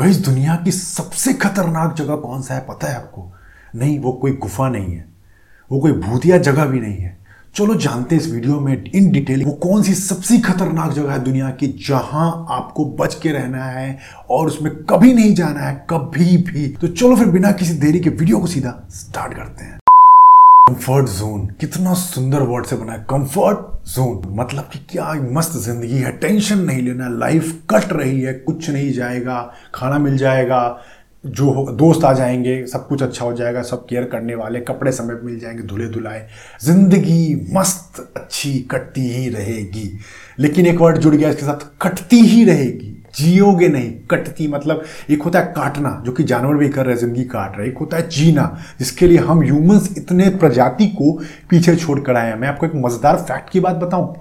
गई दुनिया की सबसे खतरनाक जगह कौन सा है पता है आपको? नहीं, वो कोई गुफा नहीं है। वो कोई भूतिया जगह भी नहीं है। चलो जानते इस वीडियो में इन डिटेल। वो कौन सी सबसे खतरनाक जगह है दुनिया की जहाँ आपको बच के रहना है और उसमें कभी नहीं जाना है, कभी भी। तो चलो फिर बिना किसी देरी के वीडियो को सीधा स्टार्ट करते हैं। कंफर्ट जोन कितना सुंदर वर्ड से बना है कंफर्ट जोन मतलब कि क्या मस्त ज़िंदगी है। टेंशन नहीं लेना। लाइफ कट रही है। कुछ नहीं जाएगा। खाना मिल जाएगा। जो हो, दोस्त आ जाएँगे। सब कुछ अच्छा हो जाएगा। सब केयर करने वाले। कपड़े समय पर मिल जाएँगे। धुले धुलाए। ज़िंदगी मस्त, अच्छी, कटती ही रहेगी। लेकिन एक वर्ड जुड़ गया। इसके साथ कटती ही रहेगी। जियोगे नहीं, कटती मतलब एक होता है काटना, जो कि जानवर भी कर रहे हैं ज़िंदगी काट रहे एक होता है जीना, जिसके लिए हम ह्यूमंस इतने प्रजाति को पीछे छोड़ कर आए हैं। मैं आपको एक मज़ेदार फैक्ट की बात बताऊँ।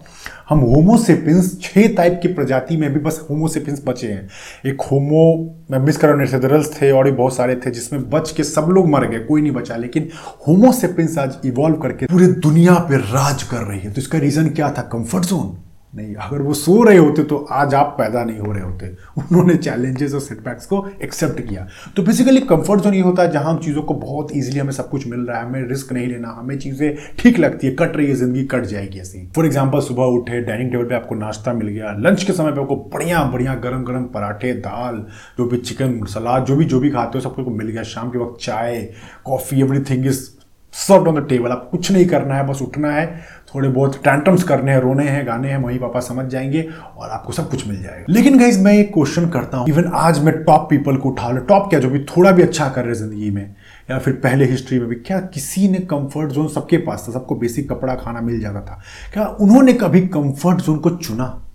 हम होमोसेपियंस छह टाइप की प्रजाति में भी बस होमोसेपियंस बचे हैं। एक होमो मैं मिस कर रहा थे और भी बहुत सारे थे, जिसमें बच के सब लोग मर गए, कोई नहीं बचा। लेकिन होमोसेपियंस आज इवॉल्व करके पूरी दुनिया पर राज कर रही है। तो इसका रीजन क्या था? कंफर्ट जोन नहीं, अगर वो सो रहे होते तो आज आप पैदा नहीं हो रहे होते। उन्होंने चैलेंजेस और सेटबैक्स को एक्सेप्ट किया। तो बेसिकली कंफर्ट जोन ये होता है जहाँ हम चीज़ों को बहुत इजीली हमें सब कुछ मिल रहा है, हमें रिस्क नहीं लेना, हमें चीज़ें ठीक लगती है, कट रही है, ज़िंदगी कट जाएगी ऐसी। फॉर एग्ज़ाम्पल सुबह उठे डाइनिंग टेबल पर आपको नाश्ता मिल गया लंच के समय पर आपको बढ़िया बढ़िया गर्म गर्म पराठे, दाल, जो भी चिकन सलाद जो भी जो भी खाते हो सबको मिल गया। शाम के वक्त चाय coffee everything is serve on the table आप कुछ नहीं करना है, बस उठना है। थोड़े बहुत टैंटम्स करने हैं, रोने हैं, गाने हैं मम्मी पापा समझ जाएँगे और आपको सब कुछ मिल जाएगा। लेकिन गाइज़ मैं एक क्वेश्चन करता हूँ। इवन आज मैं टॉप पीपल को उठा लो टॉप क्या, जो भी थोड़ा भी अच्छा कर रहे ज़िंदगी में, या फिर पहले हिस्ट्री में भी, क्या किसी ने कंफर्ट जोन सबके पास था? सबको बेसिक कपड़ा, खाना मिल जाता था। क्या उन्होंने कभी कंफर्ट जोन को चुना?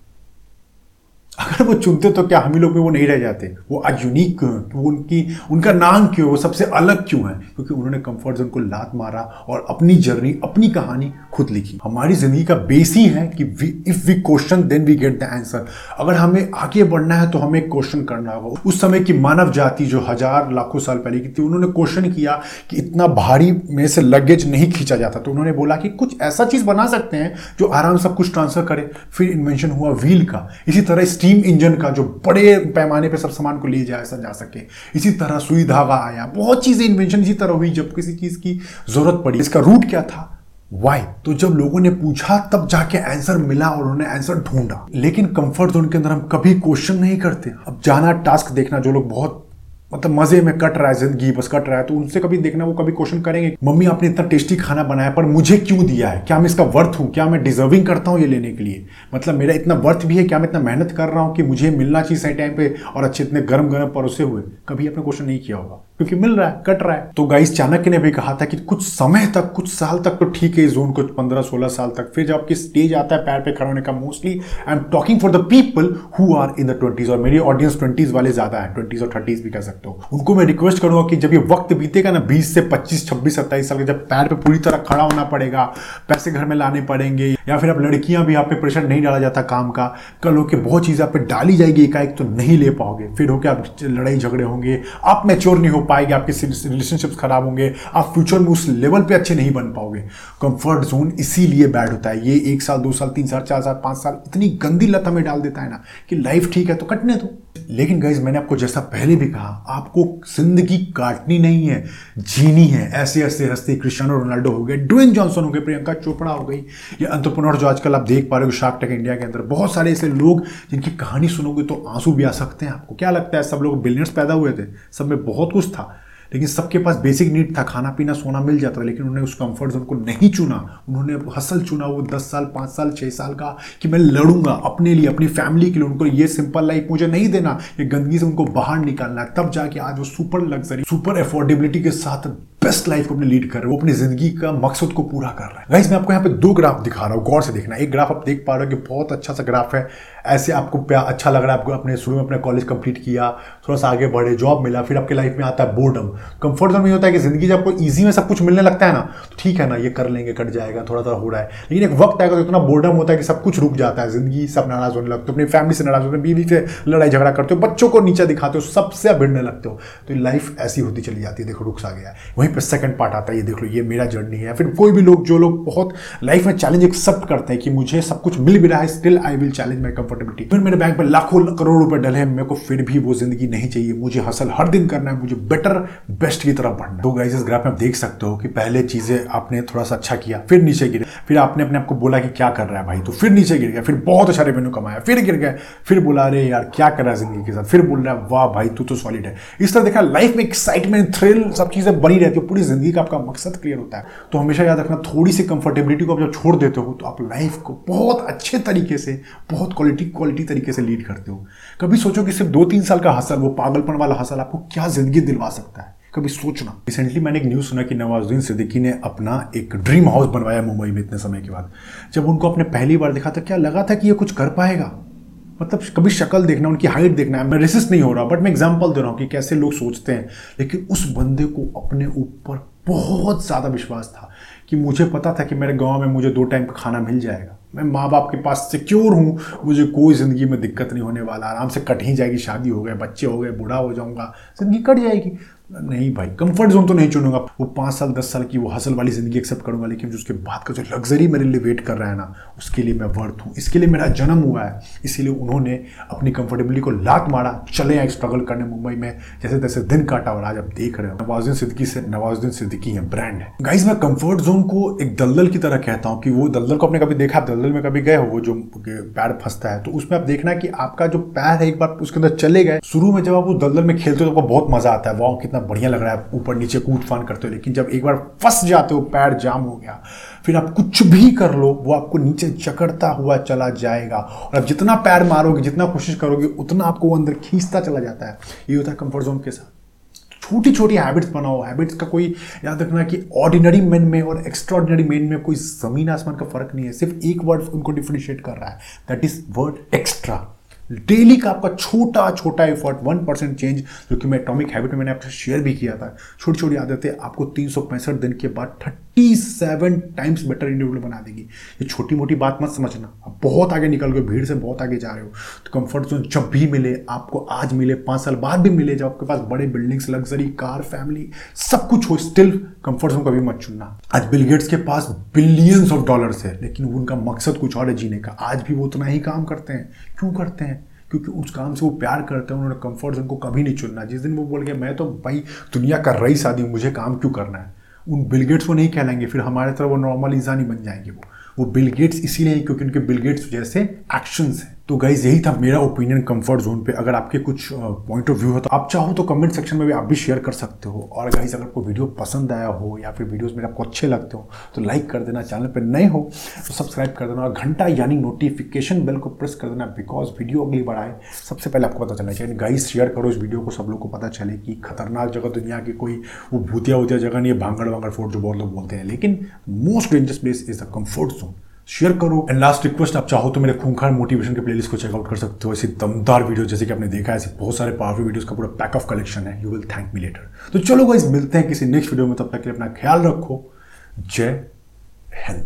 अगर वो चुनते तो क्या हम ही लोग में वो नहीं रह जाते? वो आज यूनिक क्यों है वो उनकी, उनका नाम क्यों है? वो सबसे अलग क्यों है? क्योंकि उन्होंने कंफर्ट जोन को लात मारा और अपनी जर्नी अपनी कहानी खुद लिखी। हमारी ज़िंदगी का बेस ही है कि we if we question then we get the answer अगर हमें आगे बढ़ना है तो हमें क्वेश्चन करना होगा। उस समय की मानव जाति जो हज़ार, लाखों साल पहले की थी, उन्होंने क्वेश्चन किया कि इतना भारी में से लगेज नहीं खींचा जाता। तो उन्होंने बोला कि कुछ ऐसा चीज़ बना सकते हैं जो आराम सब कुछ ट्रांसफ़र करे। फिर इन्वेंशन हुआ व्हील का। इसी तरह स्टीम इंजन का जो बड़े पैमाने पे सब सामान को ले जाया जा सके। इसी तरह सुई धागा आया, बहुत चीज़ें इन्वेंशन इसी तरह हुई, जब किसी चीज़ की ज़रूरत पड़ी। इसका रूट क्या था? वाई तो जब लोगों ने पूछा, तब जाके आंसर मिला और उन्होंने आंसर ढूंढा। लेकिन कंफर्ट जोन के अंदर हम कभी क्वेश्चन नहीं करते। अब जाना टास्क देखना, जो लोग बहुत मतलब मज़े में कट रहा है, ज़िंदगी बस कट रहा है। तो उनसे कभी देखना, वो कभी क्वेश्चन करेंगे, मम्मी, आपने इतना टेस्टी खाना बनाया, पर मुझे क्यों दिया है? क्या मैं इसका वर्थ हूँ? क्या मैं डिजर्विंग करता हूँ ये लेने के लिए? मतलब मेरा इतना वर्थ भी है, क्या मैं इतना मेहनत कर रहा हूँ कि मुझे मिलना चाहिए सही टाइम पे और अच्छे, इतने गर्म गर्म परोसे हुए? कभी आपने क्वेश्चन नहीं किया होगा। क्योंकि मिल रहा है, कट रहा है। तो गाइस चाणक्य ने भी कहा था कि कुछ समय तक, कुछ साल तक तो ठीक है जोन कुछ पंद्रह, सोलह साल तक। फिर जब आपकी स्टेज आता है, पैर पे खड़ा होने का mostly I am talking for the people who are in the twenties और मेरी ऑडियंस ट्वेंटीज वाले ज़्यादा है ट्वेंटीज और थर्टीज भी कह सकते हो। उनको मैं रिक्वेस्ट करूँगा कि जब ये वक्त बीतेगा ना, बीस से पच्चीस, छब्बीस, सत्ताईस साल के, जब पैर पर पूरी तरह खड़ा होना पड़ेगा, पैसे घर में लाने पड़ेंगे, या फिर अब लड़कियाँ भी आप पे प्रेशर नहीं डाला जाता काम का, कल होकर बहुत चीज़ें आप पे डाली जाएगी, एकाएक तो नहीं ले पाओगे। फिर होकर आप लड़ाई झगड़े होंगे, आप मैच्योर नहीं हो पाएँगे, आपके रिलेशनशिप्स खराब होंगे, आप फ्यूचर में उस लेवल पे अच्छे नहीं बन पाओगे। कंफर्ट जोन इसीलिए बैड होता है। ये एक साल, दो साल, तीन साल, चार साल, पाँच साल, इतनी गंदी लत हमें डाल देता है ना कि लाइफ ठीक है तो कटने दो। लेकिन गाइज़ मैंने आपको जैसा पहले भी कहा, आपको ज़िंदगी काटनी नहीं है, जीनी है। ऐसे ऐसे, हँसते क्रिस्टियानो रोनाल्डो हो गए, ड्वेन जॉनसन हो गए, प्रियंका चोपड़ा हो गई, या अंतरप्रनोर जो आजकल आप देख पा रहे हो शार्क टेक इंडिया के अंदर, बहुत सारे ऐसे लोग जिनकी कहानी सुनोगे तो आँसू भी आ सकते हैं आपको। क्या लगता है, सब लोग बिलियनर्स पैदा हुए थे? सब में बहुत कुछ था। लेकिन सबके पास बेसिक नीड था खाना पीना सोना मिल जाता था, लेकिन उन्होंने उस कंफर्ट जोन को नहीं चुना। उन्होंने हसल चुना वो दस साल, पाँच साल छः साल का कि मैं लड़ूँगा अपने लिए, अपनी फैमिली के लिए, उनको ये सिंपल लाइफ मुझे नहीं देना, ये गंदगी से उनको बाहर निकालना। तब जाके आज वो सुपर लग्जरी सुपर अफोर्डेबिलिटी के साथ बेस्ट लाइफ को अपने लीड कर रहे हो अपनी ज़िंदगी का मकसद को पूरा कर रहा है। गाइस मैं आपको यहाँ पे दो ग्राफ दिखा रहा हूँ, गौर से देखना। एक ग्राफ आप देख पा रहे हो कि बहुत अच्छा सा ग्राफ है। ऐसे आपको अच्छा लग रहा है, आपको अपने शुरू में अपने कॉलेज कंप्लीट किया, थोड़ा सा आगे बढ़े जॉब मिला, फिर आपके लाइफ में आता है बोर्डम कंफर्ट जोन में होता है कि ज़िंदगी जब आपको ईजी में सब कुछ मिलने लगता है ना तो ठीक है ना, ये कर लेंगे, कट जाएगा थोड़ा थोड़ा हो रहा है। लेकिन एक वक्त आएगा तो इतना बोर्डम होता है कि सब कुछ रुक जाता है, ज़िंदगी सब नाराज़ होने लगते हो, अपनी फैमिली से नाराज़ होते हो, बीवी से लड़ाई झगड़ा करते हो, बच्चों को नीचे दिखाते हो, सबसे भिड़ने लगते हो। तो लाइफ ऐसी होती चली जाती है, देखो, रुक सा गया वहीं पे सेकंड पार्ट आता है, ये देख लो, ये मेरा जर्नी है। फिर कोई भी लोग, जो लोग बहुत लाइफ में चैलेंज एक्सेप्ट करते हैं कि मुझे सब कुछ मिल भी रहा है still I will challenge my comfortability फिर मेरे बैंक में लाखों करोड़ रुपए डले हैं, मेरे को फिर भी वो ज़िंदगी नहीं चाहिए। मुझे हसल हर दिन करना है, मुझे बेटर बेस्ट की तरफ़ बढ़ना तो गाइस इस ग्राफ में आप देख सकते हो कि पहले चीज़ें आपने थोड़ा सा अच्छा किया, फिर नीचे गिरे। फिर आपने अपने आपको बोला कि क्या कर रहा है भाई? तो फिर नीचे गिर गया, फिर बहुत अच्छा रेवेन्यू कमाया, फिर गिर गया, फिर बोला, अरे यार, क्या कर रहा है ज़िंदगी के साथ? फिर बोल रहा है, वाह भाई, तू तो सॉलिड है। इस तरह देखा लाइफ में एक्साइटमेंट थ्रिल सब चीज़ें बनी रहती है। पूरी ज़िंदगी का आपका मकसद क्लियर होता है। तो हमेशा याद रखना, थोड़ी सी कंफर्टेबिलिटी को आप जब छोड़ देते हो तो आप लाइफ को बहुत अच्छे तरीके से, बहुत क्वालिटी क्वालिटी तरीके से लीड करते हो। कभी सोचो कि सिर्फ़ दो तीन साल का हसल वो पागलपन वाला हसल आपको क्या ज़िंदगी दिलवा सकता है? कभी सोचना। रिसेंटली मैंने एक न्यूज़ सुना कि नवाजुद्दीन सिद्दीकी ने अपना एक ड्रीम हाउस बनवाया मुंबई में इतने समय के बाद। जब उनको अपने पहली बार देखा था क्या लगा था कि ये कुछ कर पाएगा? मतलब कभी शक्ल देखना, उनकी हाइट देखना है। मैं रेसिस्ट नहीं हो रहा बट मैं एग्ज़ाम्पल दे रहा हूँ कि कैसे लोग सोचते हैं। लेकिन उस बंदे को अपने ऊपर बहुत ज़्यादा विश्वास था कि मुझे पता था कि मेरे गाँव में मुझे दो टाइम का खाना मिल जाएगा। मैं माँ बाप के पास सिक्योर हूँ, मुझे कोई ज़िंदगी में दिक्कत नहीं होने वाला। आराम से कट ही जाएगी, शादी हो गए, बच्चे हो गए, बूढ़ा हो जाऊँगा, ज़िंदगी कट जाएगी। नहीं भाई कंफर्ट जोन तो नहीं चुनूँगा। वो पाँच साल, दस साल की वो हसल वाली ज़िंदगी एक्सेप्ट करूँगा, लेकिन जो उसके बाद का जो लग्जरी मेरे लिए वेट कर रहा है ना, उसके लिए मैं वर्थ हूँ। इसके लिए मेरा जन्म हुआ है। इसीलिए उन्होंने अपनी कंफर्टेबिलिटी को लात मारा, चले आए स्ट्रगल करने मुंबई में। जैसे तैसे दिन काटा और आज आप देख रहे हो। नवाजुद्दीन सिद्दीकी से नवाजुद्दीन सिद्दीकी है ब्रांड है। गाइज़ मैं कंफर्ट जोन को एक दलदल की तरह कहता हूँ कि वो दलदल को आपने कभी देखा आप दलदल में कभी गए हो? वो जो पैर फंसता है। तो उसमें आप देखना कि आपका जो पैर है एक बार उसके अंदर चले गए। शुरू में जब आप उस दलदल में खेलते हो तो आपको बहुत मज़ा आता है। वाह, कितना बढ़िया लग रहा है, ऊपर नीचे कूद फान करते हो लेकिन जब एक बार फंस जाते हो, पैर जाम हो गया, फिर आप कुछ भी कर लो, वो आपको नीचे जकड़ता हुआ चला जाएगा। और आप जितना पैर मारोगे, जितना कोशिश करोगे, उतना आपको वो अंदर खींचता चला जाता है। ये होता है कंफर्ट जोन के साथ। छोटी छोटी हैबिट्स बनाओ। हैबिट्स का कोई याद रखना कि ऑर्डिनरी मैन में और एक्स्ट्रॉर्डिनरी मैन में कोई ज़मीन आसमान का फ़र्क नहीं है। सिर्फ़ एक वर्ड उनको डिफ्रेंशिएट कर रहा है। That is word extra daily का आपका छोटा छोटा एफर्ट वन परसेंट चेंज जो कि मैं एटॉमिक हैबिट में मैंने आपसे शेयर भी किया था। छोटी छोटी आदतें आपको तीन दिन के बाद thirty seven times better individual बना देगी। ये छोटी मोटी बात मत समझना। आप बहुत आगे निकल गए, भीड़ से बहुत आगे जा रहे हो। तो कंफर्ट जोन जब भी मिले, आपको आज मिले, पाँच साल बाद भी मिले, जब आपके पास बड़े बिल्डिंग्स लग्जरी कार फैमिली सब कुछ हो स्टिल कंफर्ट जोन कभी मत चुनना। आज बिल गेट्स के पास बिलियंस ऑफ़ डॉलर्स है, लेकिन उनका मकसद कुछ और है जीने का। आज भी वो उतना ही काम करते हैं। क्यों करते हैं? क्योंकि उस काम से वो प्यार करते हैं, उन्होंने कंफर्ट जोन को कभी नहीं चुनना। जिस दिन वो बोल गया मैं तो भाई दुनिया का रईस आदमी मुझे काम क्यों करना है? उन बिलगेट्स को नहीं कहलाएँगे, फिर हमारे तरह वो नॉर्मल इंसान ही बन जाएँगे वो। वो बिलगेट्स इसीलिए क्योंकि उनके बिलगेट्स जैसे एक्शंस हैं। तो गाइज़ यही था मेरा ओपिनियन कंफर्ट जोन पे। अगर आपके कुछ पॉइंट ऑफ़ व्यू है तो आप चाहो तो कमेंट सेक्शन में भी आप भी शेयर कर सकते हो। और गाइज़ अगर आपको वीडियो पसंद आया हो या फिर वीडियोस मेरे आपको अच्छे लगते हो तो लाइक कर देना चैनल पर नए हो तो सब्सक्राइब कर देना। और घंटा यानी नोटिफिकेशन बेल को प्रेस कर देना बिकॉज़ वीडियो अगली बार आए, सबसे पहले आपको पता चलना चाहिए। गाइज़ शेयर करो इस वीडियो को, सब लोग को पता चले कि खतरनाक जगह दुनिया की कोई वो भूतिया वूतिया जगह नहीं है भांगड़ वांगड़ फोर्ट जो बहुत लोग बोलते हैं। लेकिन most dangerous place is the comfort zone share करो. एंड लास्ट रिक्वेस्ट आप चाहो तो मेरे खूंखार मोटिवेशन के प्लेलिस्ट को चेकआउट कर सकते हो. ऐसी दमदार वीडियो जैसे कि आपने देखा है, ऐसे बहुत सारे पावरफुल वीडियोस का पूरा पैक ऑफ़ कलेक्शन है. You will thank me later तो चलो गाइस मिलते हैं किसी नेक्स्ट वीडियो में. तब तक के लिए अपना ख्याल रखो. जय हिंद.